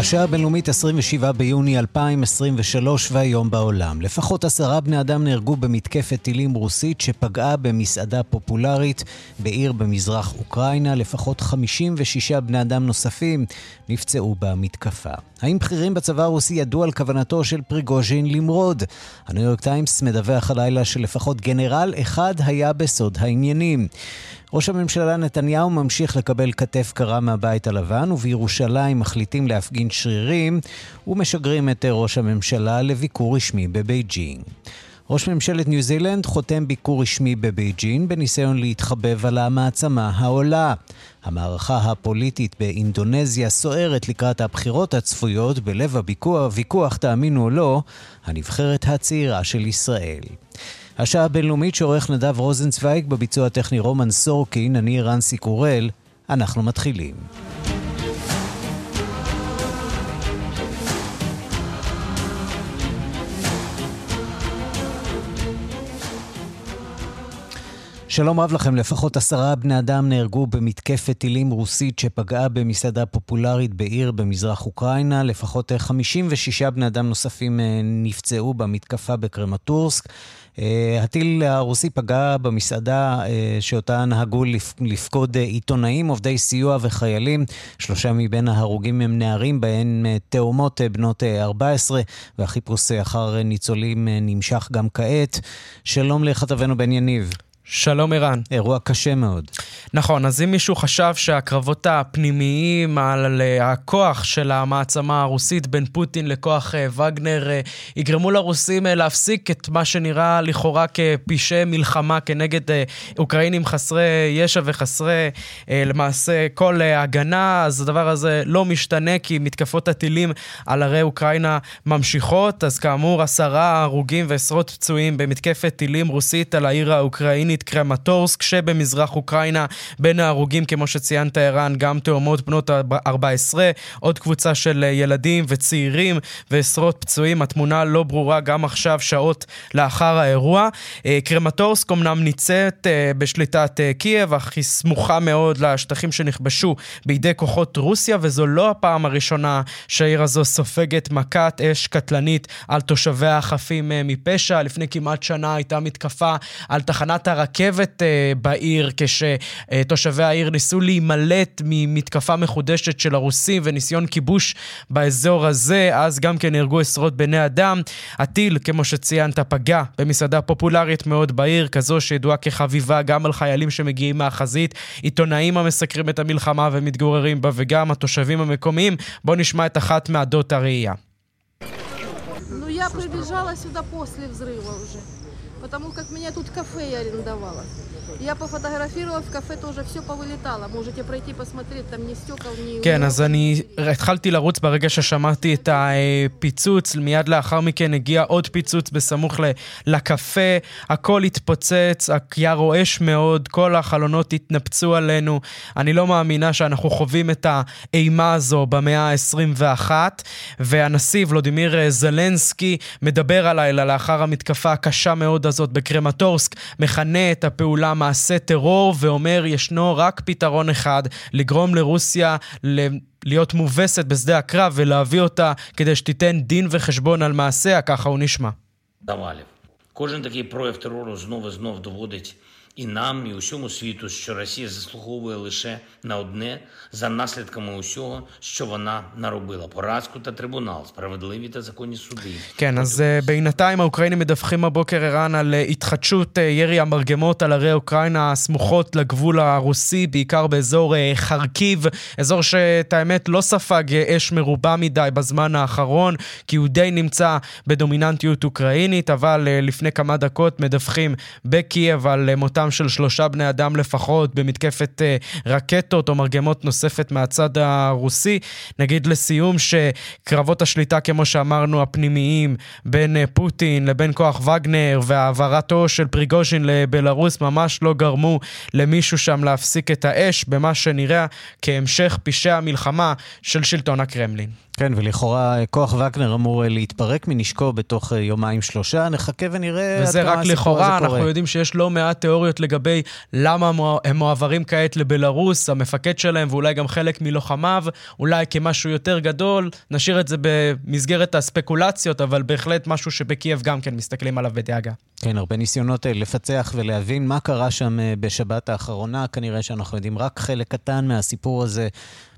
השעה הבינלאומית 27 ביוני 2023 והיום בעולם. לפחות עשרה בני אדם נהרגו במתקפת טילים רוסית שפגעה במסעדה פופולרית בעיר במזרח אוקראינה. לפחות 56 בני אדם נוספים נפצעו במתקפה. האם בכירים בצבא הרוסי ידעו על כוונתו של פריגוז'ין למרוד? הניו יורק טיימס מדווח הלילה שלפחות גנרל אחד היה בסוד העניינים. ראש הממשלה נתניהו ממשיך לקבל כתף קרה מהבית הלבן, ובירושלים מחליטים להפגין שרירים ומשגרים את ראש הממשלה לביקור רשמי בבייג'ינג. ראש ממשלת ניו זילנד חותם ביקור רשמי בבייג'ין בניסיון להתחבב על המעצמה העולה. המערכה הפוליטית באינדונזיה סוערת לקראת הבחירות הצפויות בלב הוויכוח, תאמינו או לא, הנבחרת הצעירה של ישראל. השעה הבינלאומית שעורך נדב רוזנצוויג בביצוע הטכני רומן סורקין, אני רנסי קורל, אנחנו מתחילים. שלום רב לכם, לפחות עשרה בני אדם נהרגו במתקפת טילים רוסית שפגעה במסעדה פופולרית בעיר במזרח אוקראינה. לפחות 56 בני אדם נוספים אה, נפצעו במתקפה בקרמטורסק. אה, הטיל הרוסי פגע במסעדה אה, שאותה נהגו לפקוד עיתונאים, עובדי סיוע וחיילים. שלושה מבין ההרוגים הם נערים, בהן תאומות בנות 14, והחיפוש אחר ניצולים נמשך גם כעת. שלום לכתבנו בן יניב. שלום ערן. אירוע קשה מאוד. נכון, אז אם מישהו חשב שהקרבות הפנימיים על הכוח של המעצמה הרוסית בין פוטין לכוח אה, וגנר אה, יגרמו לרוסים אה, להפסיק את מה שנראה לכאורה כפשעי מלחמה כנגד אוקראינים חסרי ישע וחסרי למעשה כל הגנה, אז הדבר הזה לא משתנה כי מתקפות הטילים על ערי אוקראינה ממשיכות. אז כאמור, עשרה הרוגים ועשרות פצועים במתקפת טילים רוסית על העיר האוקראינית. צפונית קרמטורסק שבמזרח אוקראינה. בין ההרוגים, כמו שציינת ערן, גם תאומות בנות 14, עוד קבוצה של ילדים וצעירים ועשרות פצועים. התמונה לא ברורה גם עכשיו, שעות לאחר האירוע. אה, קרמטורסק אמנם ניצאת אה, בשליטת אה, קייב, אך היא סמוכה מאוד לשטחים שנכבשו בידי כוחות רוסיה, וזו לא הפעם הראשונה שהעיר הזו סופגת מכת אש קטלנית על תושביה החפים מפשע. לפני כמעט שנה הייתה מתקפה על תחנת הרכבת. הרכבת אה, בעיר, כשתושבי העיר ניסו להימלט ממתקפה מחודשת של הרוסים וניסיון כיבוש באזור הזה, אז גם כן נהרגו עשרות בני אדם. הטיל, כמו שציינת, פגע במסעדה פופולרית מאוד בעיר, כזו שידועה כחביבה גם על חיילים שמגיעים מהחזית, עיתונאים המסקרים את המלחמה ומתגוררים בה, וגם התושבים המקומיים. בואו נשמע את אחת מעדות הראייה. Ну, я прибежала сюда после взрыва уже. потому как меня тут кафе я арендовала. Я пофотографировала в кафе тоже, все повылетало. Можете пройти посмотреть, там ни стекол, ни... כן, אז אני התחלתי לרוץ ברגע ששמעתי את הפיצוץ, מיד לאחר מכן הגיע עוד פיצוץ בסמוך לקפה, הכל התפוצץ, היה רועש מאוד, כל החלונות התנפצו עלינו. אני לא מאמינה שאנחנו חווים את האימה הזו במאה ה-21, והנשיא ולודימיר זלנסקי מדבר הלילה לאחר המתקפה הקשה מאוד הזאת בקרמטורסק, מכנה את הפעולה מעשה טרור ואומר ישנו רק פתרון אחד, לגרום לרוסיה להיות מובסת בשדה הקרב ולהביא אותה כדי שתיתן דין וחשבון על מעשיה, ככה הוא נשמע. Кожен такий прояв терору знов і знов доводить і нам, і усьому світу, що Росія заслуговує лише на одне за наслідками усього, що вона наробила: поразку та трибунал, справедливі та законні суди. כן, אז בינתיים האוקראינים מדווחים הבוקר, ערן, על התחדשות ירי המרגמות על ערי אוקראינה הסמוכות לגבול הרוסי, בעיקר באזור חרקיב, אזור שאת האמת לא ספג אש מרובה מדי בזמן האחרון, כי הוא די נמצא בדומיננטיות אוקראינית, אבל לפני כמה דקות מדווחים בקייב על מותה מותם של שלושה בני אדם לפחות במתקפת רקטות או מרגמות נוספת מהצד הרוסי. נגיד לסיום שקרבות השליטה, כמו שאמרנו, הפנימיים בין פוטין לבין כוח וגנר והעברתו של פריגוז'ין לבלארוס ממש לא גרמו למישהו שם להפסיק את האש במה שנראה כהמשך פשעי המלחמה של שלטון הקרמלין. כן, ולכאורה כוח וגנר אמור להתפרק מנשקו בתוך יומיים שלושה, נחכה ונראה עד כמה הסיפור הזה קורה. וזה רק לכאורה, אנחנו יודעים שיש לא מעט תיאוריות לגבי למה הם מועברים כעת לבלארוס, המפקד שלהם ואולי גם חלק מלוחמיו, אולי כמשהו יותר גדול, נשאיר את זה במסגרת הספקולציות, אבל בהחלט משהו שבקייב גם כן מסתכלים עליו בדאגה. כן, הרבה ניסיונות אה, לפצח ולהבין מה קרה שם אה, בשבת האחרונה, כנראה שאנחנו יודעים רק חלק קטן מהסיפור הזה.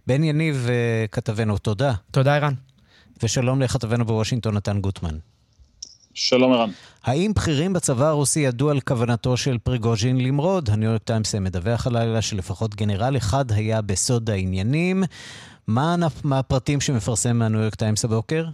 בן יניב, כתבנו, תודה. תודה, ערן. ושלום לכתבנו בוושינגטון, נתן גוטמן. שלום ערן. האם בכירים בצבא הרוסי ידעו על כוונתו של פריגוז'ין למרוד? הניו יורק טיימס מדווח הלילה שלפחות גנרל אחד היה בסוד העניינים. מה הפרטים שמפרסם מהניו יורק טיימס הבוקר?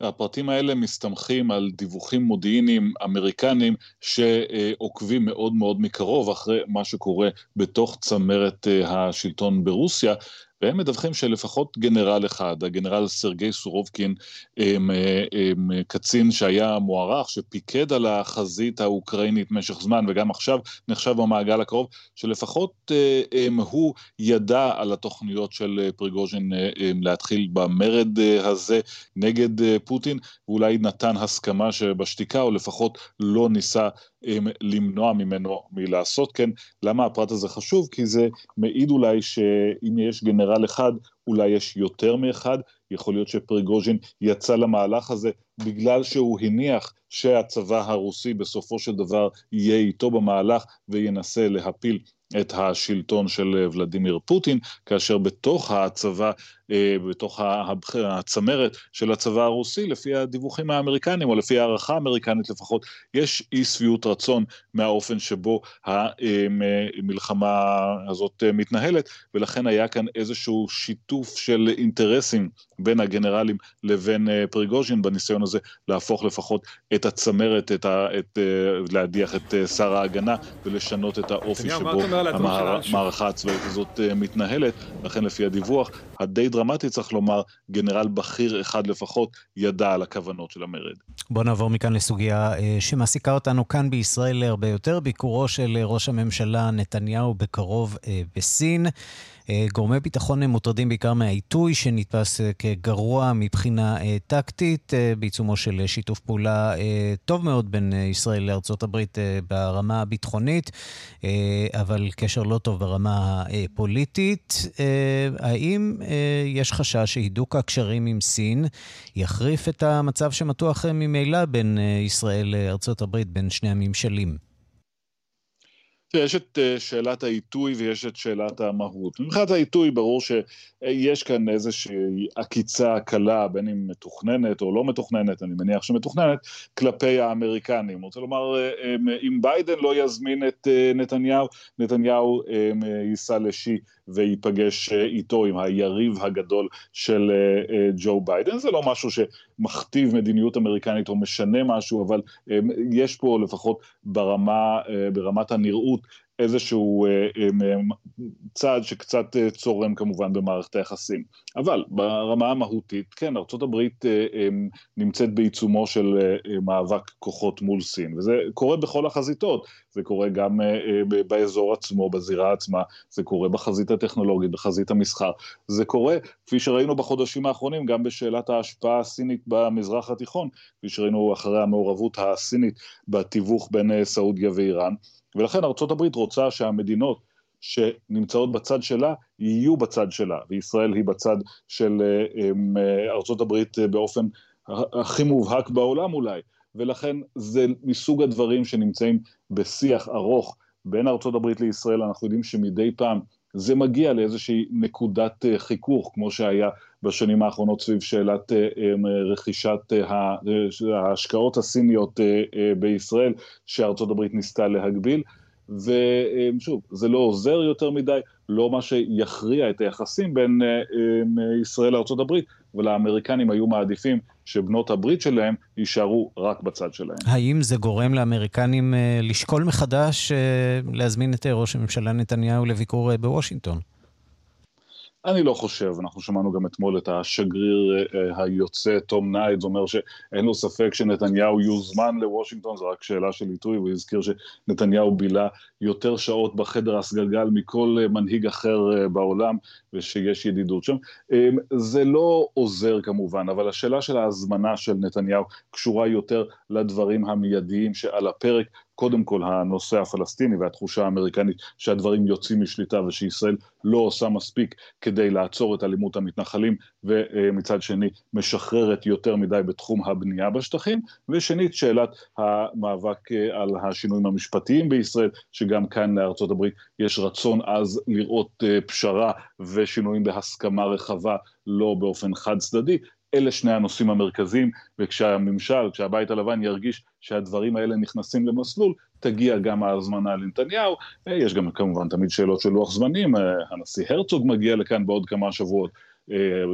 הפרטים האלה מסתמכים על דיווחים מודיעיניים אמריקניים שעוקבים מאוד מאוד מקרוב אחרי מה שקורה בתוך צמרת אה, השלטון ברוסיה, והם מדווחים שלפחות גנרל אחד, הגנרל סרגי סורובקין, הם, הם, קצין שהיה מוערך, שפיקד על החזית האוקראינית במשך זמן, וגם עכשיו נחשב במעגל הקרוב, שלפחות הם, הוא ידע על התוכניות של פריגוז'ין להתחיל במרד הזה נגד פוטין, ואולי נתן הסכמה שבשתיקה, או לפחות לא ניסה למנוע ממנו מלעשות כן. למה הפרט הזה חשוב? כי זה מעיד אולי שאם יש גנרל אחד, אולי יש יותר מאחד, יכול להיות שפריגוז'ין יצא למהלך הזה בגלל שהוא הניח שהצבא הרוסי בסופו של דבר יהיה איתו במהלך וינסה להפיל את השלטון של ולדימיר פוטין, כאשר בתוך הצבא אה, בתוך הצמרת של הצבא הרוסי, לפי הדיווחים האמריקניים, או לפי הערכה האמריקנית לפחות, יש אי שביעות רצון מהאופן שבו המלחמה הזאת מתנהלת, ולכן היה כאן איזשהו שיתוף של אינטרסים בין הגנרלים לבין אה, פריגוז'ין בניסיון הזה להפוך לפחות את הצמרת, את ה, את, אה, להדיח את שר ההגנה ולשנות את האופי שבו המערכה הצבאית הזאת מתנהלת, לכן לפי הדיווח הדי דרמטי, צריך לומר, גנרל בכיר אחד לפחות ידע על הכוונות של המרד. בואו נעבור מכאן לסוגיה אה, שמעסיקה אותנו כאן בישראל הרבה יותר, ביקורו של ראש הממשלה נתניהו בקרוב אה, בסין. אה, גורמי ביטחון מוטרדים בעיקר מהעיתוי שנתפס אה, כגרוע מבחינה אה, טקטית, בעיצומו של שיתוף פעולה טוב מאוד בין ישראל לארצות הברית ברמה הביטחונית, אבל קשר לא טוב ברמה הפוליטית. האם יש חשש שהידוק הקשרים עם סין יחריף את המצב שמתוח ממילא בין ישראל לארצות הברית, בין שני הממשלים? יש את אה, שאלת העיתוי ויש את שאלת המהות. מבחינת העיתוי ברור שיש כאן איזושהי עקיצה קלה, בין אם מתוכננת או לא מתוכננת, אני מניח שמתוכננת, כלפי האמריקנים. רוצה לומר, אה, אם ביידן לא יזמין את אה, נתניהו, נתניהו ייסע לשי וייפגש איתו עם היריב הגדול של ג'ו ביידן. זה לא משהו שמכתיב מדיניות אמריקנית או משנה משהו, אבל יש פה לפחות ברמה, ברמת הנראות איזשהו אה, אה, צעד שקצת אה, צורם כמובן במערכת היחסים. אבל ברמה המהותית, כן, ארה"ב נמצאת בעיצומו של מאבק כוחות מול סין, וזה קורה בכל החזיתות, זה קורה גם באזור עצמו, בזירה עצמה, זה קורה בחזית הטכנולוגית, בחזית המסחר, זה קורה, כפי שראינו בחודשים האחרונים, גם בשאלת ההשפעה הסינית במזרח התיכון, כפי שראינו אחרי המעורבות הסינית בתיווך בין סעודיה ואיראן. ולכן ארצות הברית רוצה שהמדינות שנמצאות בצד שלה, יהיו בצד שלה, וישראל היא בצד של אה, אה, ארצות הברית אה, באופן הכי מובהק בעולם אולי, ולכן זה מסוג הדברים שנמצאים בשיח ארוך בין ארצות הברית לישראל, אנחנו יודעים שמדי פעם זה מגיע לאיזושהי נקודת חיכוך, כמו שהיה בשנים האחרונות סביב שאלת רכישת ההשקעות הסיניות בישראל, שארצות הברית ניסתה להגביל. ושוב, זה לא עוזר יותר מדי, לא מה שיכריע את היחסים בין ישראל לארה"ב, ולאמריקנים היו מעדיפים שבנות הברית שלהם יישארו רק בצד שלהם. האם זה גורם לאמריקנים לשקול מחדש להזמין את ראש הממשלה נתניהו לביקור בוושינגטון? אני לא חושב, אנחנו שמענו גם אתמול את השגריר אה, היוצא, תום ניידס, אומר שאין לו ספק שנתניהו יוזמן לוושינגטון, זו רק שאלה של עיתוי, הוא הזכיר שנתניהו בילה יותר שעות בחדר הסגלגל מכל אה, מנהיג אחר אה, בעולם, ושיש ידידות שם. זה לא עוזר כמובן, אבל השאלה של ההזמנה של נתניהו קשורה יותר לדברים המיידיים שעל הפרק, קודם כל הנושא הפלסטיני והתחושה האמריקנית שהדברים יוצאים משליטה ושישראל לא עושה מספיק כדי לעצור את אלימות המתנחלים ומצד שני משחררת יותר מדי בתחום הבנייה בשטחים ושנית שאלת המאבק אה, על השינויים המשפטיים בישראל שגם כאן לארצות הברית יש רצון אז לראות אה, פשרה ושינויים בהסכמה רחבה לא באופן חד צדדי אלה שני הנושאים המרכזיים, וכשהממשל, כשהבית הלבן ירגיש שהדברים האלה נכנסים למסלול, תגיע גם ההזמנה לנתניהו. יש גם כמובן תמיד שאלות של לוח זמנים, הנשיא הרצוג מגיע לכאן בעוד כמה שבועות.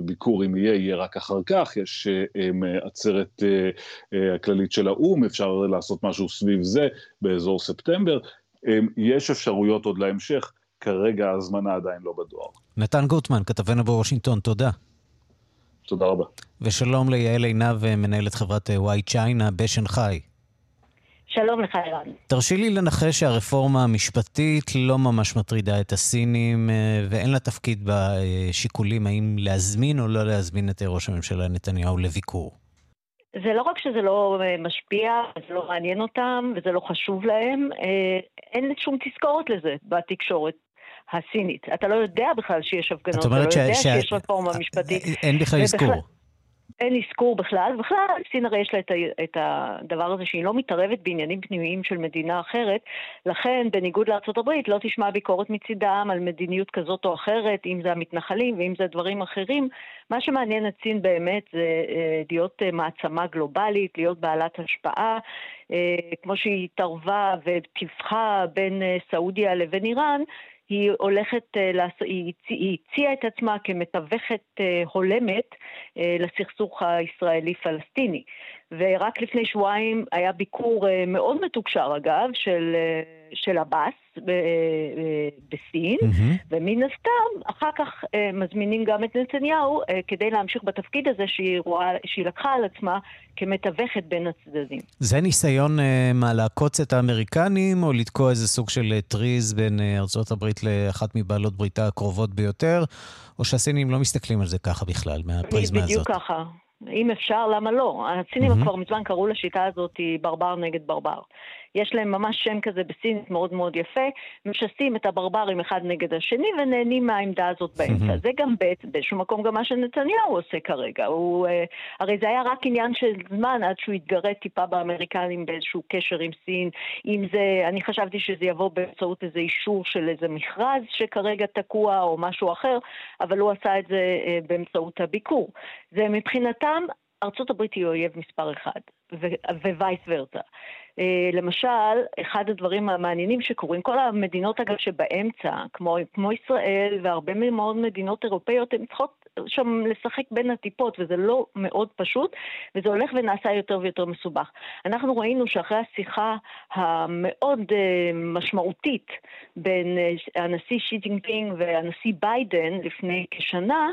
ביקור אם יהיה, יהיה רק אחר כך, יש עצרת הכללית של האו"ם, אפשר לעשות משהו סביב זה באזור ספטמבר, יש אפשרויות עוד להמשך, כרגע ההזמנה עדיין לא בדואר. נתן גוטמן, כתבנו בוושינגטון, תודה. תודה רבה. ושלום ליעל עינב, מנהלת חברת וואי צ'יינה בשנגחאי. שלום לך, ערן. תרשי לי לנחש שהרפורמה המשפטית לא ממש מטרידה את הסינים, אה, ואין לה תפקיד בשיקולים האם להזמין או לא להזמין את ראש הממשלה נתניהו לביקור. זה לא רק שזה לא אה, משפיע, זה לא מעניין אותם וזה לא חשוב להם, אה, אין שום תזכורת לזה בתקשורת. הסינית. אתה לא יודע בכלל שיש הפגנות, אתה לא יודע ש... שיש רפורמה משפטית. אין בכלל אזכור. אין אזכור בכלל. בכלל, סין הרי יש לה את, את הדבר הזה שהיא לא מתערבת בעניינים פנימיים של מדינה אחרת, לכן, בניגוד לארה"ב, לא תשמע ביקורת מצידם על מדיניות כזאת או אחרת, אם זה המתנחלים ואם זה דברים אחרים. מה שמעניין את סין באמת זה אה, להיות אה, מעצמה גלובלית, להיות בעלת השפעה, אה, כמו שהיא התערבה וטיווחה בין סעודיה לבין איראן. היא הולכת, אה, היא הציעה את עצמה כמתווכת אה, הולמת אה, לסכסוך הישראלי-פלסטיני. ורק לפני שבועיים היה ביקור מאוד מתוקשר אגב של, של עבאס בסין, mm-hmm. ומן הסתם אחר כך מזמינים גם את נתניהו כדי להמשיך בתפקיד הזה שהיא, רואה, שהיא לקחה על עצמה כמתווכת בין הצדדים. זה ניסיון מה, לעקוץ את האמריקנים או לתקוע איזה סוג של טריז בין הברית לאחת מבעלות בריתה הקרובות ביותר, או שהסינים לא מסתכלים על זה ככה בכלל, מהפריזמה הזאת? בדיוק ככה. אם אפשר, למה לא? הסינים mm-hmm. כבר מזמן קראו לשיטה הזאת ברבר נגד ברבר. יש להם ממש שם כזה בסינית מאוד מאוד יפה, משסים את הברברים אחד נגד השני ונהנים מהעמדה הזאת באמצע. זה גם באיזשהו מקום גם מה שנתניהו עושה כרגע. הוא, אה, הרי זה היה רק עניין של זמן עד שהוא יתגרד טיפה באמריקנים באיזשהו קשר עם סין. אם זה, אני חשבתי שזה יבוא באמצעות איזה אישור של איזה מכרז שכרגע תקוע או משהו אחר, אבל הוא עשה את זה אה, באמצעות הביקור. זה מבחינתם ארצות הברית היא אויב מספר אחד, ווייס ורצה. אה, למשל, אחד הדברים המעניינים שקורים, כל המדינות אגב שבאמצע, כמו, כמו ישראל והרבה מאוד מדינות אירופאיות, הן צריכות שם לשחק בין הטיפות, וזה לא מאוד פשוט, וזה הולך ונעשה יותר ויותר מסובך. אנחנו ראינו שאחרי השיחה המאוד אה, משמעותית בין אה, הנשיא שי ג'ינפינג והנשיא ביידן לפני כשנה,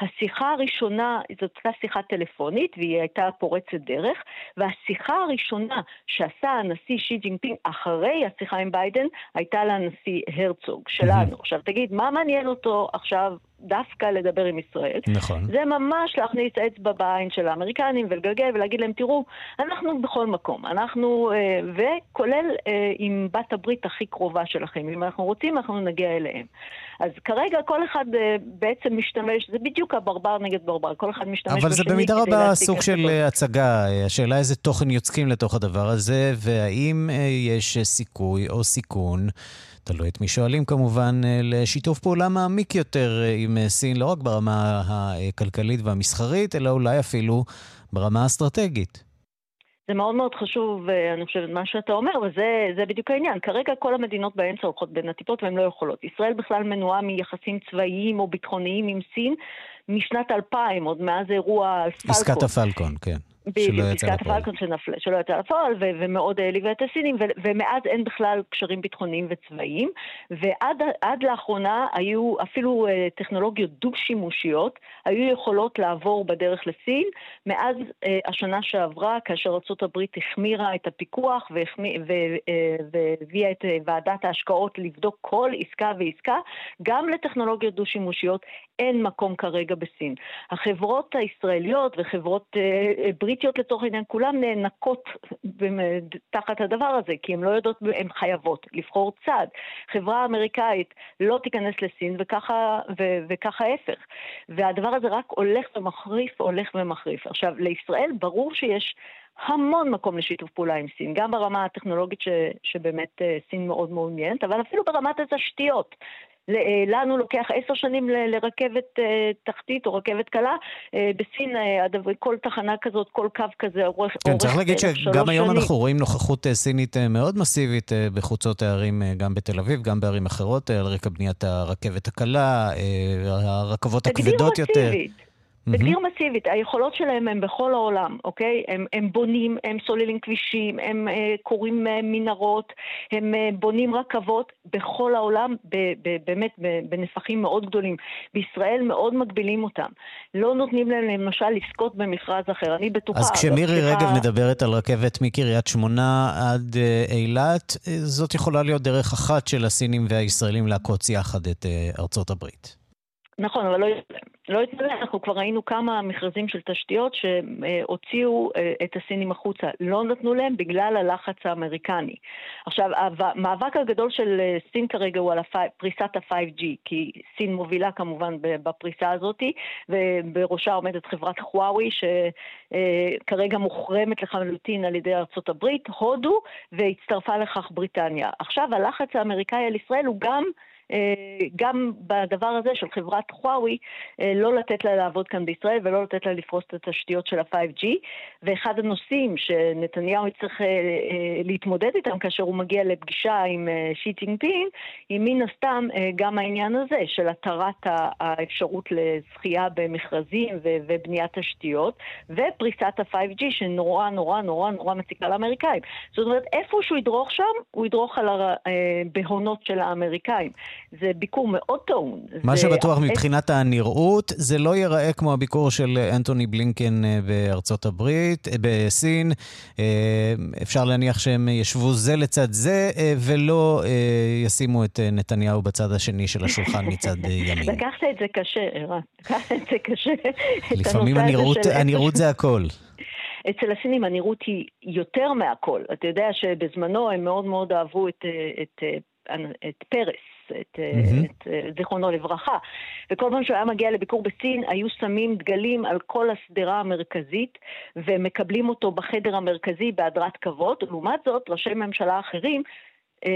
השיחה הראשונה, זאת הייתה שיחה טלפונית והיא הייתה פורצת דרך, והשיחה הראשונה שעשה הנשיא שי ג'ינפינג אחרי השיחה עם ביידן הייתה לנשיא הרצוג שלנו. עכשיו תגיד, מה מעניין אותו עכשיו דווקא לדבר עם ישראל. נכון. זה ממש להכניס אצבע בעין של האמריקנים ולגלגל ולהגיד להם, תראו, אנחנו בכל מקום, אנחנו, אה, וכולל אה, עם בת הברית הכי קרובה שלכם, אם אנחנו רוצים, אנחנו נגיע אליהם. אז כרגע כל אחד אה, בעצם משתמש, זה בדיוק הברבר נגד ברבר, כל אחד משתמש בשני אבל זה במידה רבה סוג של הצגה. השאלה איזה תוכן יוצקים לתוך הדבר הזה, והאם יש סיכוי או סיכון. תלוי את מי שואלים כמובן, אה, לשיתוף פעולה מעמיק יותר אה, עם אה, סין, לא רק ברמה הכלכלית והמסחרית, אלא אולי אפילו ברמה האסטרטגית. זה מאוד מאוד חשוב, אני חושבת, מה שאתה אומר, וזה בדיוק העניין. כרגע כל המדינות באמצע הולכות בין הטיפות והן לא יכולות. ישראל בכלל מנועה מיחסים צבאיים או ביטחוניים עם סין משנת 2000, עוד מאז אירוע פלקון. עסקת הפלקון, כן. בדיוק, פסקת הפלקון שלא יצא לפועל, ומאוד העליבה את הסינים, ומאז אין בכלל קשרים ביטחוניים וצבאיים, ועד לאחרונה היו אפילו אה, טכנולוגיות דו-שימושיות, היו יכולות לעבור בדרך לסין, מאז אה, השנה שעברה, כאשר ארה"ב החמירה את הפיקוח אה, והביאה את ועדת ההשקעות לבדוק כל עסקה ועסקה, גם לטכנולוגיות דו-שימושיות אין מקום כרגע בסין. החברות הישראליות וחברות בריטיות בריטיות לצורך העניין, כולן נאנקות תחת הדבר הזה, כי הן לא יודעות, הן חייבות לבחור צד. חברה אמריקאית לא תיכנס לסין וככה, ו, וככה ההפך. והדבר הזה רק הולך ומחריף, הולך ומחריף. עכשיו, לישראל ברור שיש המון מקום לשיתוף פעולה עם סין, גם ברמה הטכנולוגית ש, שבאמת אה, סין מאוד מעוניינת, אבל אפילו ברמת התשתיות. אה, לנו לוקח עשר שנים לרכבת אה, תחתית או רכבת קלה. אה, בסין כל תחנה כזאת, כל קו כזה אורך כן, צריך להגיד שגם היום שנים. אנחנו רואים נוכחות סינית מאוד מסיבית בחוצות הערים, גם בתל אביב, גם בערים אחרות, על רקע בניית הרכבת הקלה, הרכבות הכבדות יותר. מסיבית. Mm-hmm. מסיבית, היכולות שלהם הם בכל העולם, אוקיי? הם, הם בונים, הם סוללים כבישים, הם אה, קוראים אה, מנהרות, הם אה, בונים רכבות בכל העולם, ב, ב, באמת ב, בנפחים מאוד גדולים. בישראל מאוד מגבילים אותם. לא נותנים להם למשל לזכות במכרז אחר, אני בטוחה... אז כשמירי רגב מדברת על רכבת מקריית שמונה עד אה, אילת, אה, זאת יכולה להיות דרך אחת של הסינים והישראלים לעקוץ יחד את אה, ארצות הברית. נכון, אבל לא לא יתמלא, אנחנו כבר ראינו כמה מכרזים של תשתיות שהוציאו אה, את הסינים החוצה. לא נתנו להם בגלל הלחץ האמריקני. עכשיו, המאבק הגדול של אה, סין כרגע הוא על פריסת ה-5G, כי סין מובילה כמובן בפריסה הזאת, ובראשה עומדת חברת חוואוי, שכרגע אה, מוחרמת לחלוטין על ידי ארצות הברית, הודו, והצטרפה לכך בריטניה. עכשיו, הלחץ האמריקאי על ישראל הוא גם... אה, גם בדבר הזה של חברת חוואוי, אה, לא לתת לה לעבוד כאן בישראל ולא לתת לה לפרוס את התשתיות של ה-5G. ואחד הנושאים שנתניהו יצטרך אה, להתמודד איתם כאשר הוא מגיע לפגישה עם שי טינגפין, היא מן הסתם גם העניין הזה של התרת האפשרות לזכייה במכרזים ובניית תשתיות, ופריסת ה-5G שנורא נורא נורא נורא מציקה לאמריקאים. זאת אומרת, איפה שהוא ידרוך שם, הוא ידרוך על בהונות של האמריקאים. זה ביקור מאוד טעון. מה זה... שבטוח מבחינת הנראות, זה לא ייראה כמו הביקור של אנטוני בלינקן אה, בארצות הברית, אה, בסין. אה, אפשר להניח שהם ישבו זה לצד זה, ולא ישימו את נתניהו בצד השני של השולחן מצד ימין. לקחת את זה קשה, ערן. לקחת את זה קשה. לפעמים הנראות. הנראות זה הכל. אצל הסינים הנראות היא יותר מהכל. אתה יודע שבזמנו הם מאוד מאוד אהבו את, את, את, את פרס. את, mm-hmm. את אה, זיכרונו לברכה. וכל פעם שהוא היה מגיע לביקור בסין, היו שמים דגלים על כל השדרה המרכזית, ומקבלים אותו בחדר המרכזי בהדרת כבוד. לעומת זאת, ראשי ממשלה אחרים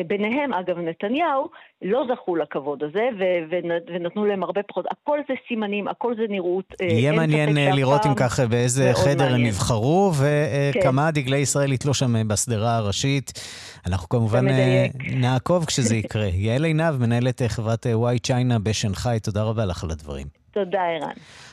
ביניהם, אגב, נתניהו, לא זכו לכבוד הזה, ו- ונתנו להם הרבה פחות. הכל זה סימנים, הכל זה נראות. אה, יהיה מעניין אה, לראות אם ככה באיזה חדר מעניין. הם יבחרו, וכמה כן. דגלי ישראל יתלו שם בשדרה הראשית. אנחנו כמובן נעקוב כשזה יקרה. יעל עינב, מנהלת חברת וואי צ'יינה בשנגחאי, תודה רבה לך על הדברים. תודה, ערן.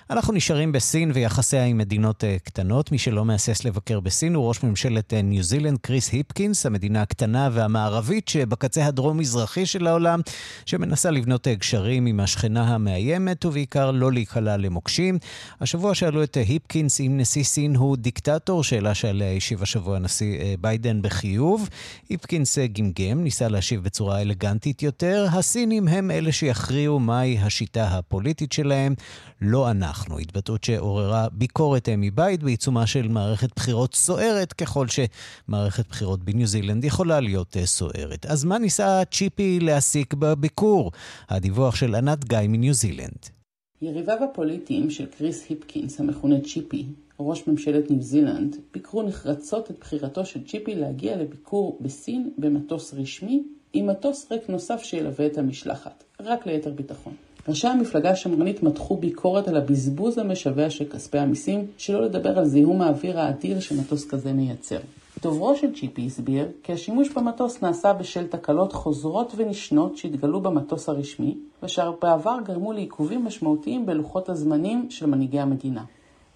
אנחנו נשארים בסין ויחסיה עם מדינות uh, קטנות. מי שלא מהסס לבקר בסין הוא ראש ממשלת uh, ניו זילנד, קריס היפקינס, המדינה הקטנה והמערבית שבקצה הדרום-מזרחי של העולם, שמנסה לבנות uh, גשרים עם השכנה המאיימת, ובעיקר לא להיקלע למוקשים. השבוע שאלו את היפקינס אם נשיא סין הוא דיקטטור, שאלה שעליה השיב השבוע הנשיא ביידן בחיוב. היפקינס גמגם, ניסה להשיב בצורה אלגנטית יותר. הסינים הם אלה שיכריעו מהי השיטה הפוליטית שלהם, לא אנחנו. אנחנו. התבטאות שעוררה ביקורת מבית בעיצומה של מערכת בחירות סוערת, ככל שמערכת בחירות בניו זילנד יכולה להיות אה, סוערת. אז מה ניסה צ'יפי להסיק בביקור? הדיווח של ענת גיא מניו זילנד. יריביו הפוליטיים של קריס היפקינס, המכונה צ'יפי, ראש ממשלת ניו זילנד, ביקרו נחרצות את בחירתו של צ'יפי להגיע לביקור בסין במטוס רשמי, עם מטוס ריק נוסף שילווה את המשלחת, רק ליתר ביטחון. ראשי המפלגה השמרנית מתחו ביקורת על הבזבוז המשווע של כספי המיסים, שלא לדבר על זיהום האוויר האדיר שמטוס כזה מייצר. דוברו של צ'יפי הסביר כי השימוש במטוס נעשה בשל תקלות חוזרות ונשנות שהתגלו במטוס הרשמי, ושאר בעבר גרמו לעיכובים משמעותיים בלוחות הזמנים של מנהיגי המדינה.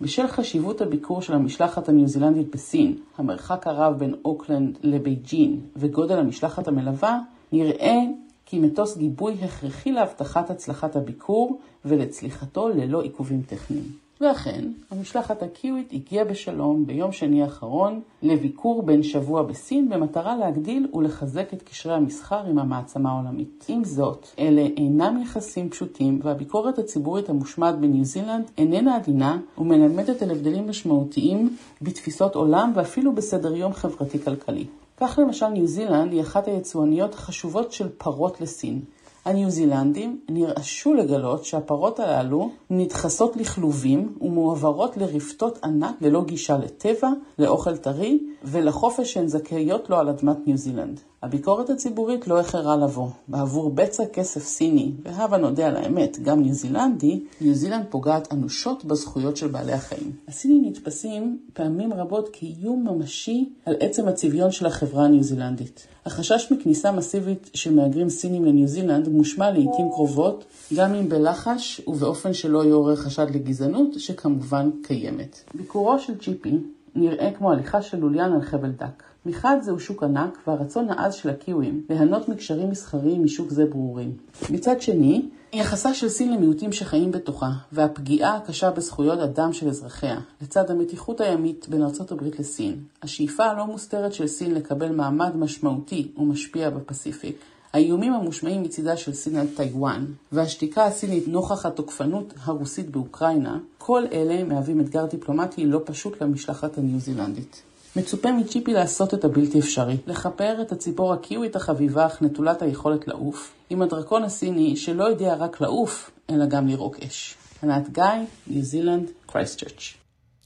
בשל חשיבות הביקור של המשלחת הניו זילנדית בסין, המרחק הרב בין אוקלנד לבייג'ין וגודל המשלחת המלווה, נראה כי מטוס גיבוי הכרחי להבטחת הצלחת הביקור ולצליחתו ללא עיכובים טכניים. ואכן, המשלחת הקיווית הגיעה בשלום ביום שני האחרון לביקור בן שבוע בסין במטרה להגדיל ולחזק את קשרי המסחר עם המעצמה העולמית. עם זאת, אלה אינם יחסים פשוטים והביקורת הציבורית המושמעת בניו זילנד איננה עדינה ומלמדת על הבדלים משמעותיים בתפיסות עולם ואפילו בסדר יום חברתי-כלכלי. כך למשל ניו זילנד היא אחת היצואניות החשובות של פרות לסין. הניו זילנדים נרעשו לגלות שהפרות הללו נדחסות לכלובים ומועברות לרפתות ענק ללא גישה לטבע, לאוכל טרי ולחופש שהן זכאיות לו על אדמת ניו זילנד. הביקורת הציבורית לא איחרה לבוא. בעבור בצע כסף סיני, והבה נודה על האמת, גם ניו זילנדי, ניו זילנד פוגעת אנושות בזכויות של בעלי החיים. הסינים נתפסים פעמים רבות כאיום ממשי על עצם הצביון של החברה הניו זילנדית. החשש מכניסה מסיבית של מהגרים סינים לניו זילנד מושמע לעיתים קרובות, גם אם בלחש ובאופן שלא יעורר חשד לגזענות, שכמובן קיימת. ביקורו של צ'יפי נראה כמו הליכה של לוליין על חבל דק. מחד זהו שוק ענק, והרצון העז של הקיווים ליהנות מקשרים מסחריים משוק זה ברורים. מצד שני, יחסה של סין למיעוטים שחיים בתוכה, והפגיעה הקשה בזכויות אדם של אזרחיה, לצד המתיחות הימית בין ארצות הברית לסין, השאיפה הלא מוסתרת של סין לקבל מעמד משמעותי ומשפיע בפסיפיק, האיומים המושמעים מצידה של סין על טיוואן, והשתיקה הסינית נוכח התוקפנות הרוסית באוקראינה, כל אלה מהווים אתגר דיפלומטי לא פשוט למשלחת הניו זילנדית. מצופה מצ'יפי לעשות את הבלתי אפשרי, לכפר את הציפור הקיווית החביבה אך נטולת היכולת לעוף, עם הדרקון הסיני שלא יודע רק לעוף, אלא גם לירוק אש. ענת גיא, ניו זילנד, קרייסט צ'רץ'.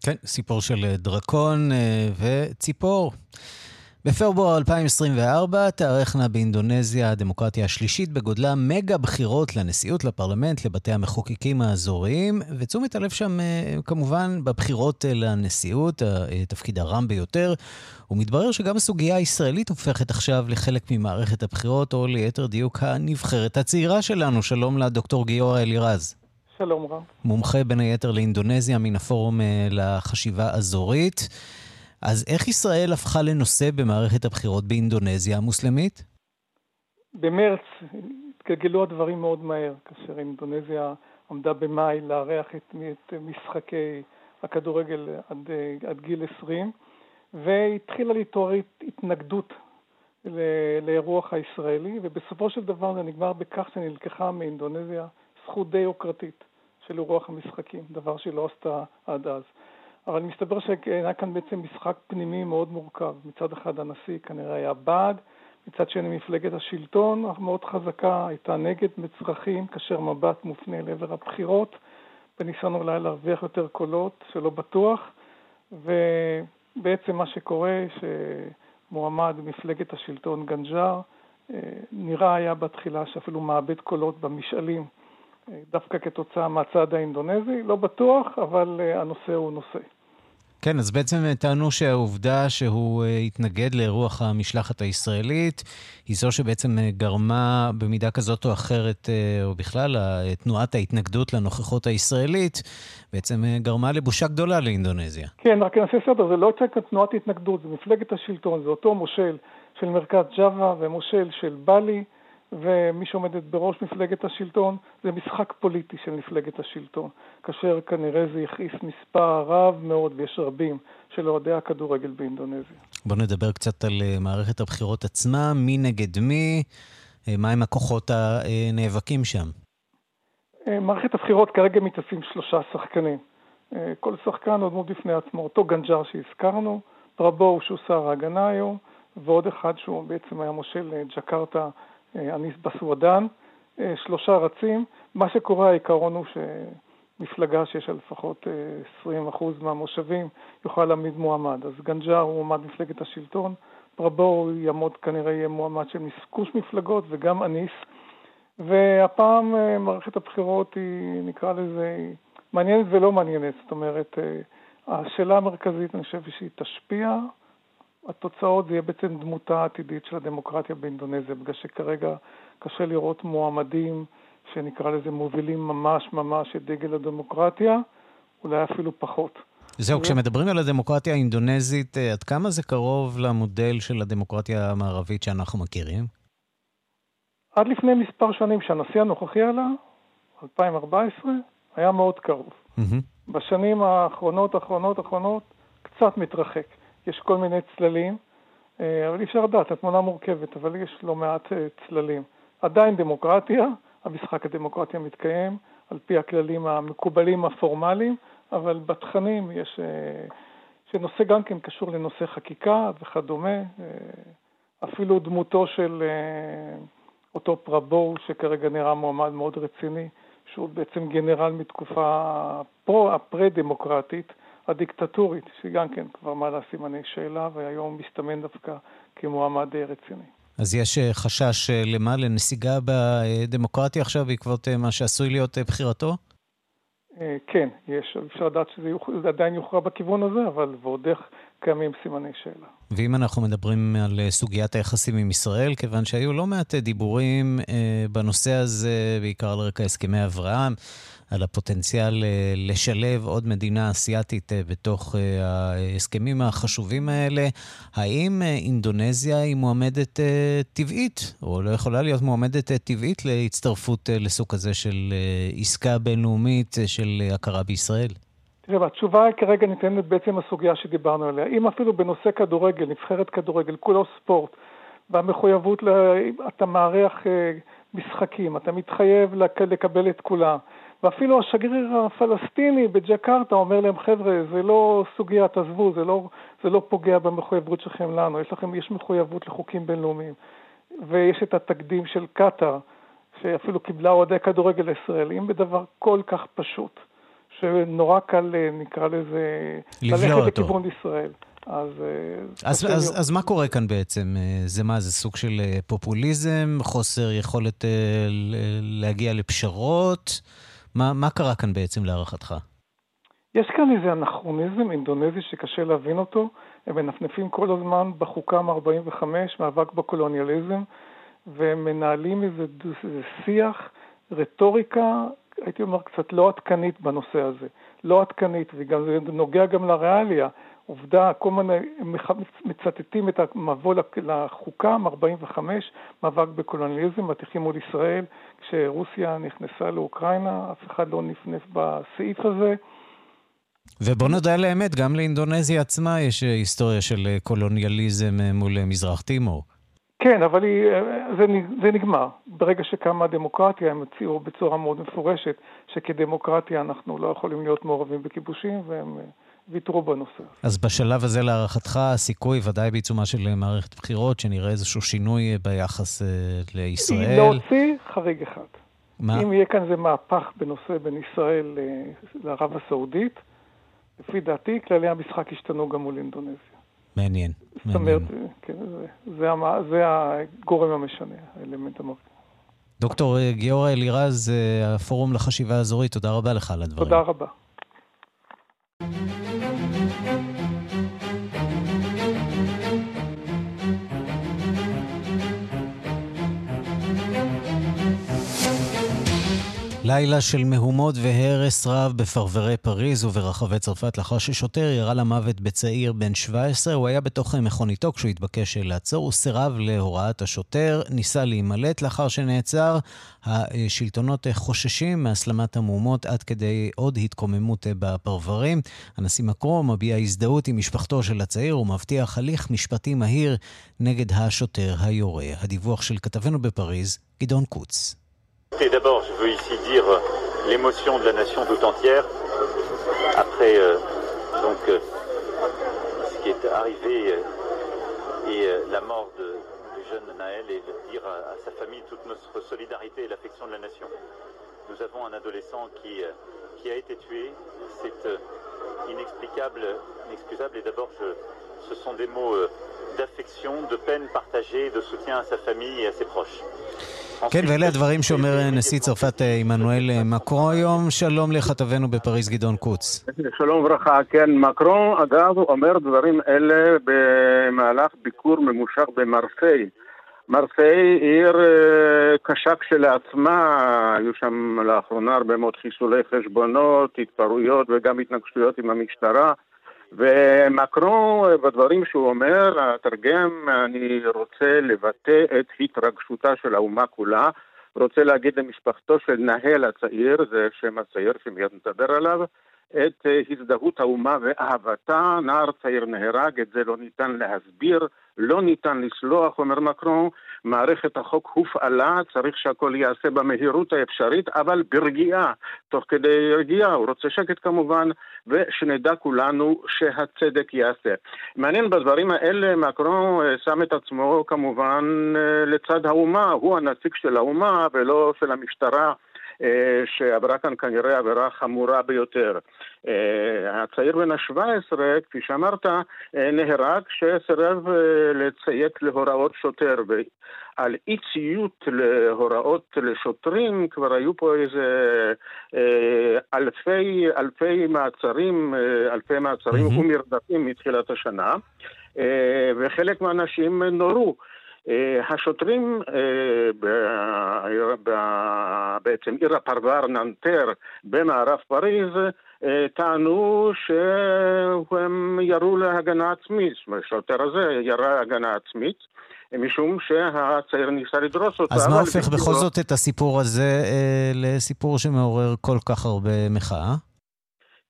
כן, סיפור של דרקון אה, וציפור. בפברואר 2024 תארכנה באינדונזיה הדמוקרטיה השלישית בגודלה מגה בחירות לנשיאות, לפרלמנט, לבתי המחוקקים האזוריים, ותשומת הלב שם אה, כמובן בבחירות אה, לנשיאות, התפקיד הרם ביותר. ומתברר שגם הסוגיה הישראלית הופכת עכשיו לחלק ממערכת הבחירות, או ליתר דיוק הנבחרת הצעירה שלנו. שלום לדוקטור גיורא אלירז. שלום רב. מומחה בין היתר לאינדונזיה מן הפורום אה, לחשיבה אזורית. אז איך ישראל הפכה לנושא במערכת הבחירות באינדונזיה המוסלמית? במרץ התגלגלו הדברים מאוד מהר, כאשר אינדונזיה עמדה במאי לארח את, את משחקי הכדורגל עד, עד גיל 20, והתחילה להתעורר התנגדות לאירוח הישראלי, ובסופו של דבר זה נגמר בכך שנלקחה מאינדונזיה זכות די יוקרתית של אירוח המשחקים, דבר שהיא לא עשתה עד אז. אבל מסתבר שהיה כאן בעצם משחק פנימי מאוד מורכב. מצד אחד הנשיא כנראה היה בעד, מצד שני מפלגת השלטון המאוד חזקה הייתה נגד מצרכים, כאשר מבט מופנה לעבר הבחירות, בניסיון אולי להרוויח יותר קולות, שלא בטוח, ובעצם מה שקורה, שמועמד מפלגת השלטון גנג'אר, אה, נראה היה בתחילה שאפילו מאבד קולות במשאלים דווקא כתוצאה מהצד האינדונזי, לא בטוח, אבל אה, הנושא הוא נושא. כן, אז בעצם טענו שהעובדה שהוא אה, התנגד לאירוח המשלחת הישראלית היא זו שבעצם אה, גרמה במידה כזאת או אחרת, או בכלל, תנועת ההתנגדות לנוכחות הישראלית, בעצם גרמה לבושה גדולה לאינדונזיה. כן, רק נעשה סדר, זה לא רק תנועת התנגדות, זה מפלגת השלטון, זה אותו מושל של מרכז ג'אווה ומושל של בלי. ומי שעומדת בראש מפלגת השלטון זה משחק פוליטי של מפלגת השלטון, כאשר כנראה זה הכעיס מספר רב מאוד, ויש רבים, של אוהדי הכדורגל באינדונזיה. בואו נדבר קצת על אה, מערכת הבחירות עצמה, מי נגד מי, אה, מהם הכוחות הנאבקים שם. אה, מערכת הבחירות כרגע מתעסים שלושה שחקנים. כל שחקן עוד מאוד בפני עצמו, אותו גנג'ר שהזכרנו, רבו שהוא שר ההגנה היום, ועוד אחד שהוא בעצם היה מושל ג'קרטה אניס בסוודן, אה, שלושה רצים. מה שקורה, העיקרון הוא שמפלגה שיש לה לפחות 20% אה, מהמושבים יוכל להעמיד מועמד. אז גנג'אר הוא מועמד מפלגת השלטון, פרבור יעמוד כנראה יהיה מועמד של מסקוש מפלגות, וגם אניס והפעם מערכת הבחירות היא, נקרא לזה, מעניינת ולא מעניינת. זאת אומרת, השאלה המרכזית, אני חושב שהיא תשפיע, התוצאות זה יהיה בעצם דמותה העתידית של הדמוקרטיה באינדונזיה, בגלל שכרגע קשה לראות מועמדים שנקרא לזה מובילים ממש ממש את דגל הדמוקרטיה, אולי אפילו פחות. זהו, כשמדברים על הדמוקרטיה האינדונזית, אה, עד כמה זה קרוב למודל של הדמוקרטיה המערבית שאנחנו מכירים? עד לפני מספר שנים שהנשיא הנוכחי עלה, 2014, היה מאוד קרוב. Mm-hmm. בשנים האחרונות, האחרונות, האחרונות, קצת מתרחק. יש כל מיני צללים, אה, אבל אי אפשר לדעת, התמונה מורכבת, אבל יש לא מעט אה, צללים. עדיין דמוקרטיה, המשחק הדמוקרטיה מתקיים על פי הכללים המקובלים הפורמליים, אבל בתכנים יש, אה, שנושא גם כן קשור לנושא חקיקה וכדומה, אפילו דמותו של אותו פרבור שכרגע נראה מועמד מאוד רציני, שהוא בעצם גנרל מתקופה הפרה-דמוקרטית, הדיקטטורית, שגם כן כבר מעלה סימני שאלה, והיום מסתמן דווקא כמועמד רציני. אז יש אה, חשש אה, למה? לנסיגה בדמוקרטיה עכשיו בעקבות אה, מה שעשוי להיות בחירתו? כן, יש. אפשר לדעת שזה עדיין יוכרע בכיוון הזה, אבל ועוד איך קיימים סימני שאלה. ואם אנחנו מדברים על סוגיית היחסים עם ישראל, כיוון שהיו לא מעט דיבורים בנושא הזה, בעיקר על רקע הסכמי אברהם, על הפוטנציאל אה, לשלב עוד מדינה אסיאתית אה, בתוך אה, ההסכמים החשובים האלה. האם אינדונזיה היא מועמדת טבעית, או לא יכולה להיות מועמדת טבעית להצטרפות לסוג כזה של עסקה בינלאומית של הכרה בישראל? תראה, התשובה כרגע ניתנת בעצם הסוגיה שדיברנו עליה. אם אפילו בנושא כדורגל, נבחרת כדורגל, כולו ספורט, והמחויבות, אתה מארח משחקים, אתה מתחייב לקבל את כולם. ואפילו השגריר הפלסטיני בג'קרטה אומר להם, חבר'ה, זה לא סוגיה, תעזבו, זה לא, זה לא פוגע במחויבות שלכם לנו, יש לכם, יש מחויבות לחוקים בינלאומיים. ויש את התקדים של קטאר, שאפילו קיבלה אוהדי כדורגל ישראלים בדבר כל כך פשוט, שנורא קל, נקרא לזה, ללכת לכיוון ישראל. אז, אז, אז, אז מה קורה כאן בעצם? זה מה, זה סוג של אה, פופוליזם, חוסר יכולת אה, להגיע לפשרות? מה, מה קרה כאן בעצם להערכתך? יש כאן איזה אנכרוניזם אינדונזי שקשה להבין אותו. הם מנפנפים כל הזמן בחוקה מ-45, מאבק בקולוניאליזם, והם מנהלים איזה, איזה שיח, רטוריקה, הייתי אומר קצת לא עדכנית בנושא הזה. לא עדכנית, וגם זה נוגע גם לריאליה. עובדה, כל מיני, מצטטים את המבוא לחוקה מ-45, מאבק בקולוניאליזם, מטיחים מול ישראל, כשרוסיה נכנסה לאוקראינה, אף אחד לא נפנף בסעיף הזה. ובוא נודה על האמת, גם לאינדונזיה עצמה יש היסטוריה של קולוניאליזם מול מזרח תימור. כן, אבל היא, זה, זה נגמר. ברגע שקמה הדמוקרטיה, הם הציעו בצורה מאוד מפורשת שכדמוקרטיה אנחנו לא יכולים להיות מעורבים בכיבושים, והם ויתרו בנושא. אז בשלב הזה להערכתך, הסיכוי, ודאי בעיצומה של מערכת בחירות, שנראה איזשהו שינוי ביחס לישראל? להוציא חריג אחד. מה? אם יהיה כאן איזה מהפך בנושא בין ישראל אה, לערב הסעודית, לפי דעתי, כללי המשחק השתנו גם מול אינדונזיה. מעניין. זאת אומרת, כן, זה, זה, זה הגורם המשנה, האלמנט המרכזי. דוקטור אה, גיורא אלירז, הפורום לחשיבה האזורית, תודה רבה לך על הדברים. תודה רבה. לילה של מהומות והרס רב בפרברי פריז וברחבי צרפת לאחר ששוטר ירה למוות בצעיר בן 17. הוא היה בתוך מכוניתו כשהוא התבקש לעצור. הוא סירב להוראת השוטר, ניסה להימלט לאחר שנעצר. השלטונות חוששים מהסלמת המהומות עד כדי עוד התקוממות בפרברים. הנשיא מקרו מביע הזדהות עם משפחתו של הצעיר ומבטיח הליך משפטי מהיר נגד השוטר היורה. הדיווח של כתבנו בפריז, גדעון קוץ. D'abord, je veux ici dire l'émotion de la nation tout entière après euh, donc euh, ce qui est arrivé euh, et euh, la mort du jeune Naël et dire à, à, sa famille toute notre solidarité et l'affection de la nation. Nous avons un adolescent qui, euh, qui a été tué, c'est euh, inexplicable, inexcusable et d'abord ce sont des mots d'affection, de peine partagée, de soutien à sa famille et à ses proches. כן, ואלה הדברים שאומר נשיא צרפת עמנואל מקרו היום. שלום לכתבנו בפריז גדעון קוץ. שלום וברכה. כן, מקרו, אגב, אומר דברים אלה במהלך ביקור ממושך במרסיי. מרסיי עיר אה, קשה כשלעצמה, היו שם לאחרונה הרבה מאוד חיסולי חשבונות, התפרעויות וגם התנגשויות עם המשטרה. ומקרו, בדברים שהוא אומר, אתרגם, אני רוצה לבטא את התרגשותה של האומה כולה, רוצה להגיד למשפחתו של נהל הצעיר, זה שם הצעיר שמיד נדבר עליו, את הזדהות האומה ואהבתה, נער צעיר נהרג, את זה לא ניתן להסביר, לא ניתן לסלוח, אומר מקרון, מערכת החוק הופעלה, צריך שהכל ייעשה במהירות האפשרית, אבל ברגיעה, תוך כדי רגיעה, הוא רוצה שקט כמובן, ושנדע כולנו שהצדק ייעשה. מעניין בדברים האלה, מקרון אה, שם את עצמו כמובן אה, לצד האומה, הוא הנציג של האומה ולא של המשטרה. אה, שעברה כאן כנראה עבירה חמורה ביותר. אה, הצעיר בן ה-17, כפי שאמרת, אה, נהרג כשסירב לציית להוראות שוטר. ועל אי ציות להוראות לשוטרים כבר היו פה איזה אלפי, אלפי מעצרים, אלפי מעצרים mm-hmm. ומרדפים מתחילת השנה. וחלק מהאנשים נורו. אה, השוטרים אה, בעצם עיר הפרבר ננטר במערב פריז אה, טענו שהם ירו להגנה עצמית, השוטר הזה ירה להגנה עצמית. משום שהצעיר ניסה לדרוס אותה. אז מה הופך בכל זאת את הסיפור הזה לסיפור שמעורר כל כך הרבה מחאה?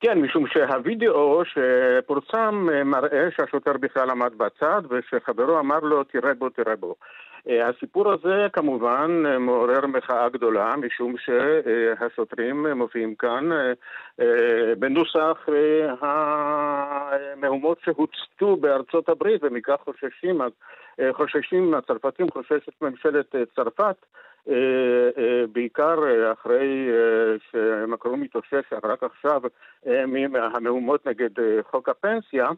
כן, משום שהווידאו שפורסם אה, מראה שהשוטר בכלל עמד בצד ושחברו אמר לו תראה בו, תראה בו. אה, הסיפור הזה כמובן אה, מעורר מחאה גדולה משום שהשוטרים מופיעים כאן בנוסח המהומות שהוצתו בארצות הברית ומכך חוששים, חוששים, הצרפתים חוששת ממשלת צרפת בעיקר אה, אחרי שמקרון מתאושש רק עכשיו מהמהומות נגד חוק הפנסיה,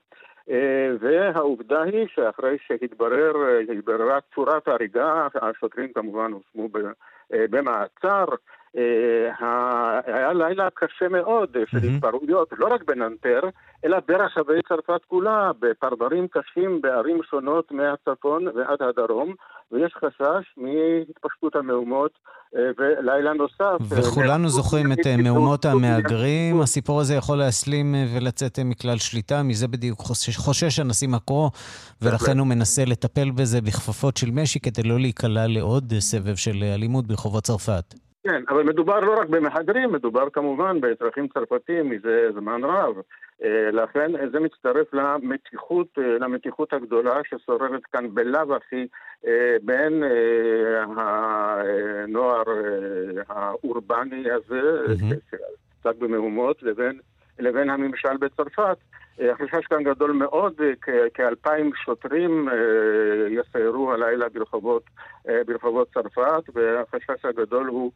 והעובדה היא שאחרי שהתבררה צורת ההריגה, השוטרים כמובן הושמו במעצר, היה לילה קשה מאוד של התפרעויות, לא רק בננטר, אלא ברחבי צרפת כולה, בפרברים קשים בערים שונות מהצפון ועד הדרום, ויש חשש מהתפשטות המהומות אה, ולילה נוסף. אה, וכולנו זוכרים את אה, מהומות המהגרים. הסיפור הזה יכול להסלים ולצאת מכלל שליטה, מזה בדיוק חושש, חושש הנשיא מקרו, ולכן הוא מנסה לטפל בזה בכפפות של משי כדי לא להיקלע לעוד סבב של אלימות ברחובות צרפת. כן, אבל מדובר לא רק במהגרים, מדובר כמובן באזרחים צרפתים מזה זמן רב. אה, לכן זה מצטרף למתיחות, אה, למתיחות הגדולה ששוררת כאן בלאו הכי אה, בין הנוער האורבני הזה, שעסק במהומות, לבין, לבין הממשל בצרפת. החשש כאן גדול מאוד, כאלפיים שוטרים יסיירו הלילה ברחובות, ברחובות צרפת, והחשש הגדול הוא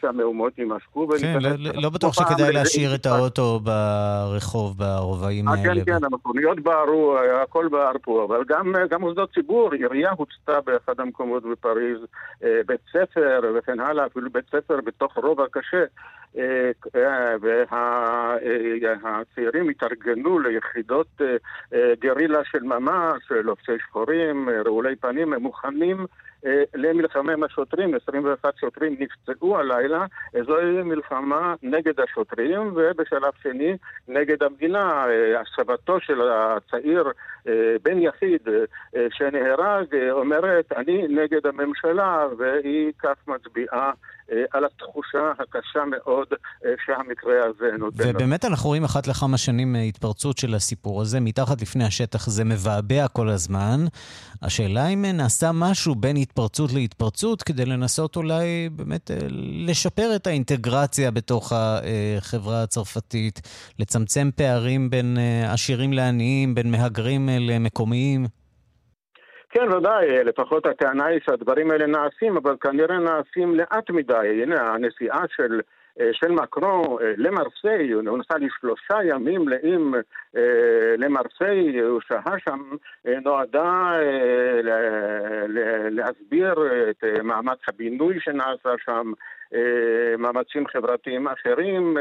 שהמהומות יימשכו. כן, לא, לא בטוח שכדאי להשאיר את האוטו ברחוב, ברובעים האלה. כן, כן, המכוניות בערו, הכל בער פה, אבל גם, גם מוסדות ציבור, עירייה הוצתה באחד המקומות בפריז, בית ספר וכן הלאה, אפילו בית ספר בתוך רובע קשה. והצעירים התארגנו ליחידות גרילה של ממש, לובשי שחורים, רעולי פנים, הם מוכנים למלחמה עם השוטרים, 21 שוטרים נפצעו הלילה, זוהי מלחמה נגד השוטרים ובשלב שני נגד המדינה. הסבתו של הצעיר, בן יחיד שנהרג, אומרת אני נגד הממשלה והיא כך מצביעה אה, על התחושה הקשה מאוד אה, שהמקרה הזה נותן. ובאמת אנחנו רואים אחת לכמה שנים אה, התפרצות של הסיפור הזה, מתחת לפני השטח זה מבעבע כל הזמן. השאלה אם נעשה משהו בין התפרצות להתפרצות כדי לנסות אולי באמת לשפר את האינטגרציה בתוך החברה הצרפתית, לצמצם פערים בין עשירים לעניים, בין מהגרים למקומיים. כן, ודאי, לפחות הטענה היא שהדברים האלה נעשים, אבל כנראה נעשים לאט מדי. הנה, הנסיעה של של מקרון למרסיי, הוא נסע לשלושה ימים מלאים למרסיי, הוא שהה שם, נועדה להסביר את מאמץ הבינוי שנעשה שם, מאמצים חברתיים אחרים,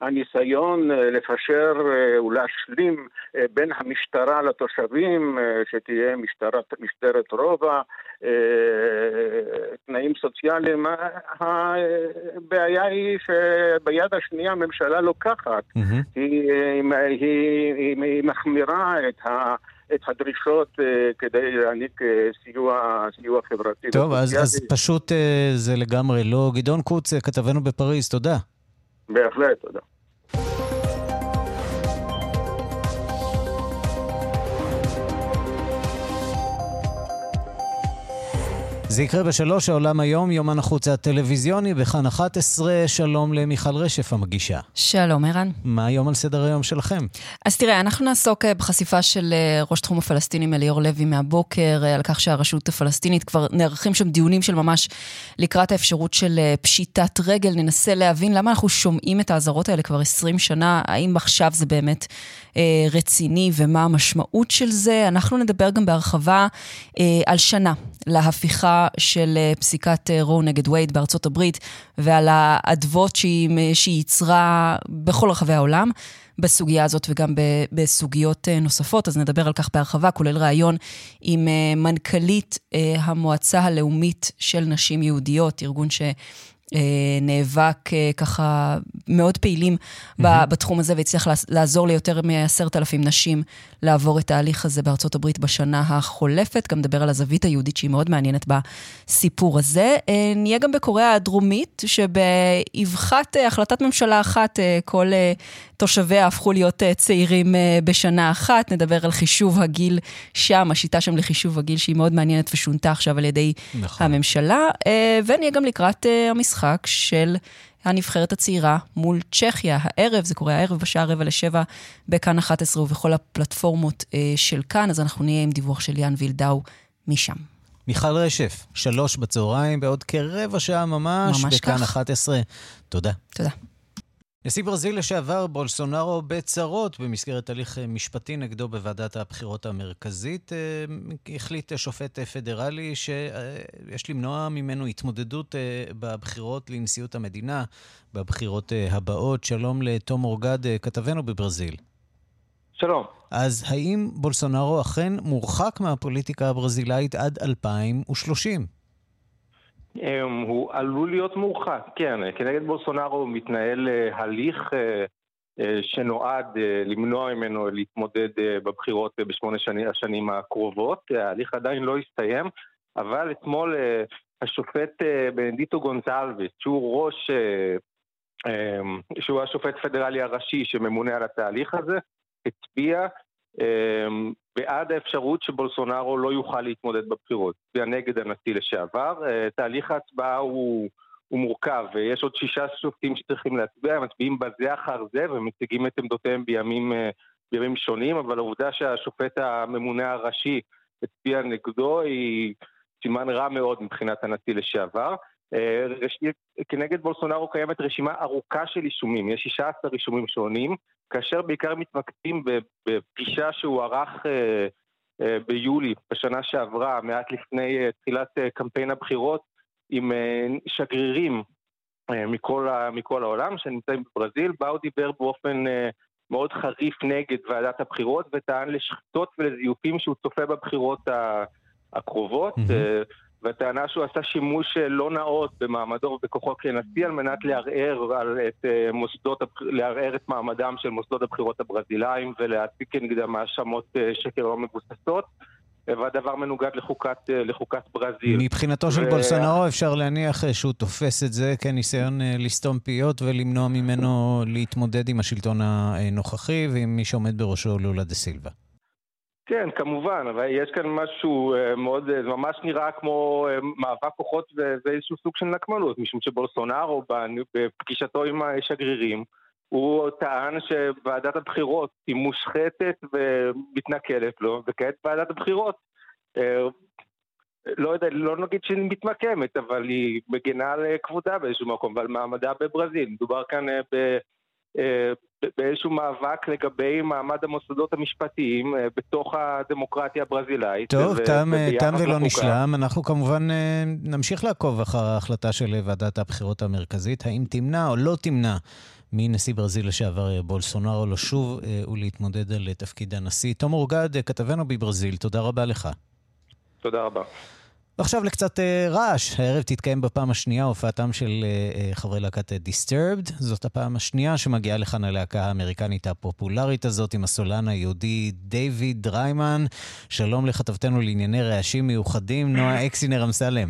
הניסיון לפשר ולהשלים בין המשטרה לתושבים, שתהיה משטרת, משטרת רובע, תנאים סוציאליים. הבעיה היא שביד השנייה הממשלה לוקחת, mm-hmm. היא, היא, היא, היא מחמירה את ה... את הדרישות uh, כדי להעניק uh, סיוע, סיוע חברתי. טוב, אז, אז פשוט uh, זה לגמרי לא. גדעון קוץ, כתבנו בפריז, תודה. בהחלט, תודה. זה יקרה בשלוש העולם היום, יומן החוץ הטלוויזיוני בכאן 11. שלום למיכל רשף המגישה. שלום, ערן. מה היום על סדר היום שלכם? אז תראה, אנחנו נעסוק אה, בחשיפה של אה, ראש תחום הפלסטינים אליאור לוי מהבוקר, אה, על כך שהרשות הפלסטינית, כבר נערכים שם דיונים של ממש לקראת האפשרות של פשיטת רגל. ננסה להבין למה אנחנו שומעים את האזהרות האלה כבר 20 שנה, האם עכשיו זה באמת אה, רציני ומה המשמעות של זה. אנחנו נדבר גם בהרחבה אה, על שנה להפיכה של אה, פסיקת רו נגד וייד בארצות הברית ועל האדוות שהיא, ייצרה בכל רחבי העולם. בסוגיה הזאת וגם בסוגיות נוספות, אז נדבר על כך בהרחבה, כולל ראיון עם מנכ"לית המועצה הלאומית של נשים יהודיות, ארגון ש... אה, נאבק אה, ככה מאוד פעילים mm-hmm. בתחום הזה והצליח לעזור ליותר מעשרת אלפים נשים לעבור את ההליך הזה בארצות הברית בשנה החולפת. גם נדבר על הזווית היהודית שהיא מאוד מעניינת בסיפור הזה. אה, נהיה גם בקוריאה הדרומית, שבאבחת החלטת ממשלה אחת כל תושביה הפכו להיות צעירים בשנה אחת. נדבר על חישוב הגיל שם, השיטה שם לחישוב הגיל שהיא מאוד מעניינת ושונתה עכשיו על ידי נכון. הממשלה. ונהיה גם לקראת המשחק. של הנבחרת הצעירה מול צ'כיה. הערב, זה קורה הערב בשעה רבע לשבע בכאן 11 ובכל הפלטפורמות אה, של כאן, אז אנחנו נהיה עם דיווח של יאן וילדאו משם. מיכל רשף, שלוש בצהריים, בעוד כרבע שעה ממש, ממש בכאן כך. 11. תודה. תודה. נשיא ברזיל לשעבר בולסונארו בצרות במסגרת הליך משפטי נגדו בוועדת הבחירות המרכזית. אה, החליט שופט פדרלי שיש למנוע ממנו התמודדות אה, בבחירות לנשיאות המדינה, בבחירות אה, הבאות. שלום לתום אורגד, כתבנו בברזיל. שלום. אז האם בולסונארו אכן מורחק מהפוליטיקה הברזילאית עד 2030? אמ, הוא עלול להיות מורחק, כן. כנגד בולסונארו מתנהל אה, הליך אה, אה, שנועד למנוע ממנו להתמודד בבחירות בשמונה שני, השנים הקרובות. ההליך עדיין לא הסתיים, אבל אתמול השופט בנדיטו גונזלוויס, שהוא ראש, אמ, שהוא השופט פדרלי הראשי שממונה על התהליך הזה, הצביע בעד האפשרות שבולסונארו לא יוכל להתמודד בבחירות. הצביע נגד הנשיא לשעבר. אה, תהליך ההצבעה הוא, הוא מורכב, ויש עוד שישה שופטים שצריכים להצביע, הם מצביעים בזה אחר זה ומציגים את עמדותיהם בימים, אה, בימים שונים, אבל העובדה שהשופט הממונה הראשי הצביע נגדו היא סימן רע מאוד מבחינת הנשיא לשעבר. אה, כנגד בולסונארו קיימת רשימה ארוכה של אישומים, יש 16 אישומים שונים, כאשר בעיקר מתמקדים בפגישה שהוא ערך אה, אה, ביולי בשנה שעברה, מעט לפני תחילת קמפיין הבחירות, עם שגרירים מכל, מכל העולם שנמצאים בברזיל, בה הוא דיבר באופן מאוד חריף נגד ועדת הבחירות וטען לשחיתות ולזיופים שהוא צופה בבחירות הקרובות. Mm-hmm. והטענה שהוא עשה שימוש אה, לא נאות במעמדו ובכוחו כנשיא על מנת לערער, על את, אה, מוסדות, לערער את מעמדם של מוסדות הבחירות הברזילאים ולהציג כנגדם האשמות אה, שקר לא מבוססות. והדבר מנוגד לחוקת, לחוקת ברזיל. מבחינתו של ו... בולסונארו אפשר להניח שהוא תופס את זה כניסיון לסתום פיות ולמנוע ממנו להתמודד עם השלטון הנוכחי ועם מי שעומד בראשו לולה דה סילבה. כן, כמובן, אבל יש כאן משהו אה, מאוד, זה ממש נראה כמו אה, מאבק כוחות ואיזשהו סוג של נקמנות, משום שבולסונארו בפגישתו עם השגרירים, הוא טען שוועדת הבחירות היא מושחתת ומתנכלת לו, וכעת ועדת הבחירות אה, לא יודע, לא נגיד שהיא מתמקמת, אבל היא מגינה על כבודה באיזשהו מקום ועל מעמדה בברזיל. מדובר כאן ב... באיזשהו מאבק לגבי מעמד המוסדות המשפטיים בתוך הדמוקרטיה הברזילאית. טוב, תם, תם ולא נשלם. אנחנו כמובן נמשיך לעקוב אחר ההחלטה של ועדת הבחירות המרכזית, האם תמנע או לא תמנע מנשיא ברזיל לשעבר בולסונארו לשוב ולהתמודד על תפקיד הנשיא. תום אורגד, כתבנו בברזיל, תודה רבה לך. תודה רבה. ועכשיו לקצת uh, רעש. הערב תתקיים בפעם השנייה הופעתם של uh, חברי להקת Disturbed. זאת הפעם השנייה שמגיעה לכאן הלהקה האמריקנית הפופולרית הזאת עם הסולן היהודי דיוויד דריימן. שלום לכתבתנו לענייני רעשים מיוחדים, נועה אקסינר אמסלם.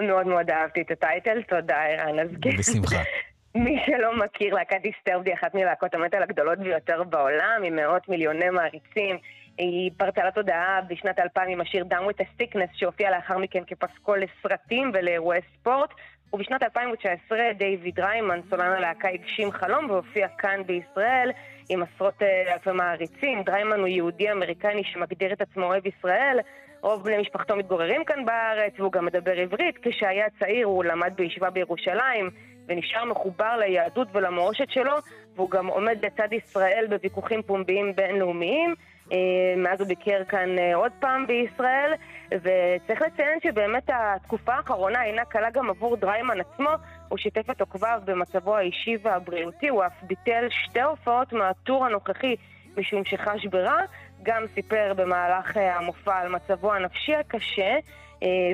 מאוד מאוד אהבתי את הטייטל, תודה ערן. אז כן. בשמחה. מי שלא מכיר, להקת דיסטרבד היא אחת מלהקות המטאל הגדולות ביותר בעולם, עם מאות מיליוני מעריצים. היא פרצה לתודעה בשנת 2000 עם השיר Down with a Sickness שהופיע לאחר מכן כפסקול לסרטים ולאירועי ספורט ובשנת 2019 דיוויד ריימן, סולן הלהקה, הגשים חלום והופיע כאן בישראל עם עשרות אה, אלפי מעריצים. דריימן הוא יהודי אמריקני שמגדיר את עצמו אוהב ישראל רוב בני משפחתו מתגוררים כאן בארץ והוא גם מדבר עברית. כשהיה צעיר הוא למד בישיבה בירושלים ונשאר מחובר ליהדות ולמורשת שלו והוא גם עומד לצד ישראל בוויכוחים פומביים בינלאומיים. אה, מאז הוא ביקר כאן אה, עוד פעם בישראל, וצריך לציין שבאמת התקופה האחרונה אינה קלה גם עבור דריימן עצמו. הוא שיתף את עוקביו במצבו האישי והבריאותי, הוא אף ביטל שתי הופעות מהטור הנוכחי משום שחש ברע. גם סיפר במהלך אה, המופע על מצבו הנפשי הקשה,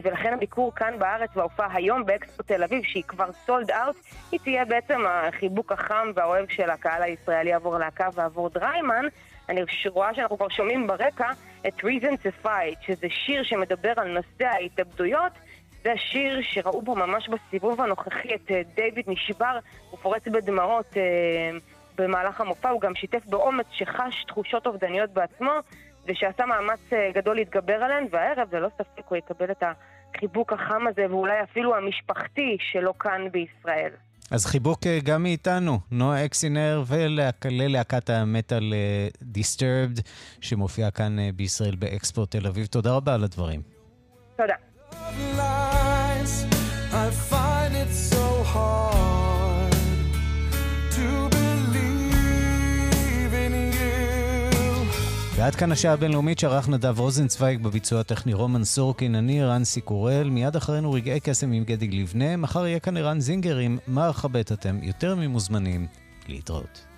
ולכן הביקור כאן בארץ וההופעה היום באקספו תל אביב, שהיא כבר סולד אאוט, היא תהיה בעצם החיבוק החם והאוהב של הקהל הישראלי עבור להקה ועבור דריימן. אני רואה שאנחנו כבר שומעים ברקע את Reason to Fight, שזה שיר שמדבר על נושא ההתאבדויות. זה השיר שראו בו ממש בסיבוב הנוכחי את אה, דיוויד נשבר, הוא פורץ בדמעות אה, במהלך המופע, הוא גם שיתף באומץ שחש תחושות אובדניות בעצמו, ושעשה מאמץ אה, גדול להתגבר עליהן, והערב ללא ספק הוא יקבל את החיבוק החם הזה, ואולי אפילו המשפחתי שלו כאן בישראל. אז חיבוק אה, גם מאיתנו, נועה אקסינר וללהקת המטאל דיסטרבד, שמופיעה כאן אה, בישראל באקספו תל אביב. תודה רבה על הדברים. תודה. ועד כאן השעה הבינלאומית שערך נדב רוזנצוויג בביצוע הטכני רומן סורקין, אני רנסי קורל, מיד אחרינו רגעי קסם עם גדי לבנה, מחר יהיה כאן ערן זינגר עם מה אכבד אתם? יותר ממוזמנים להתראות.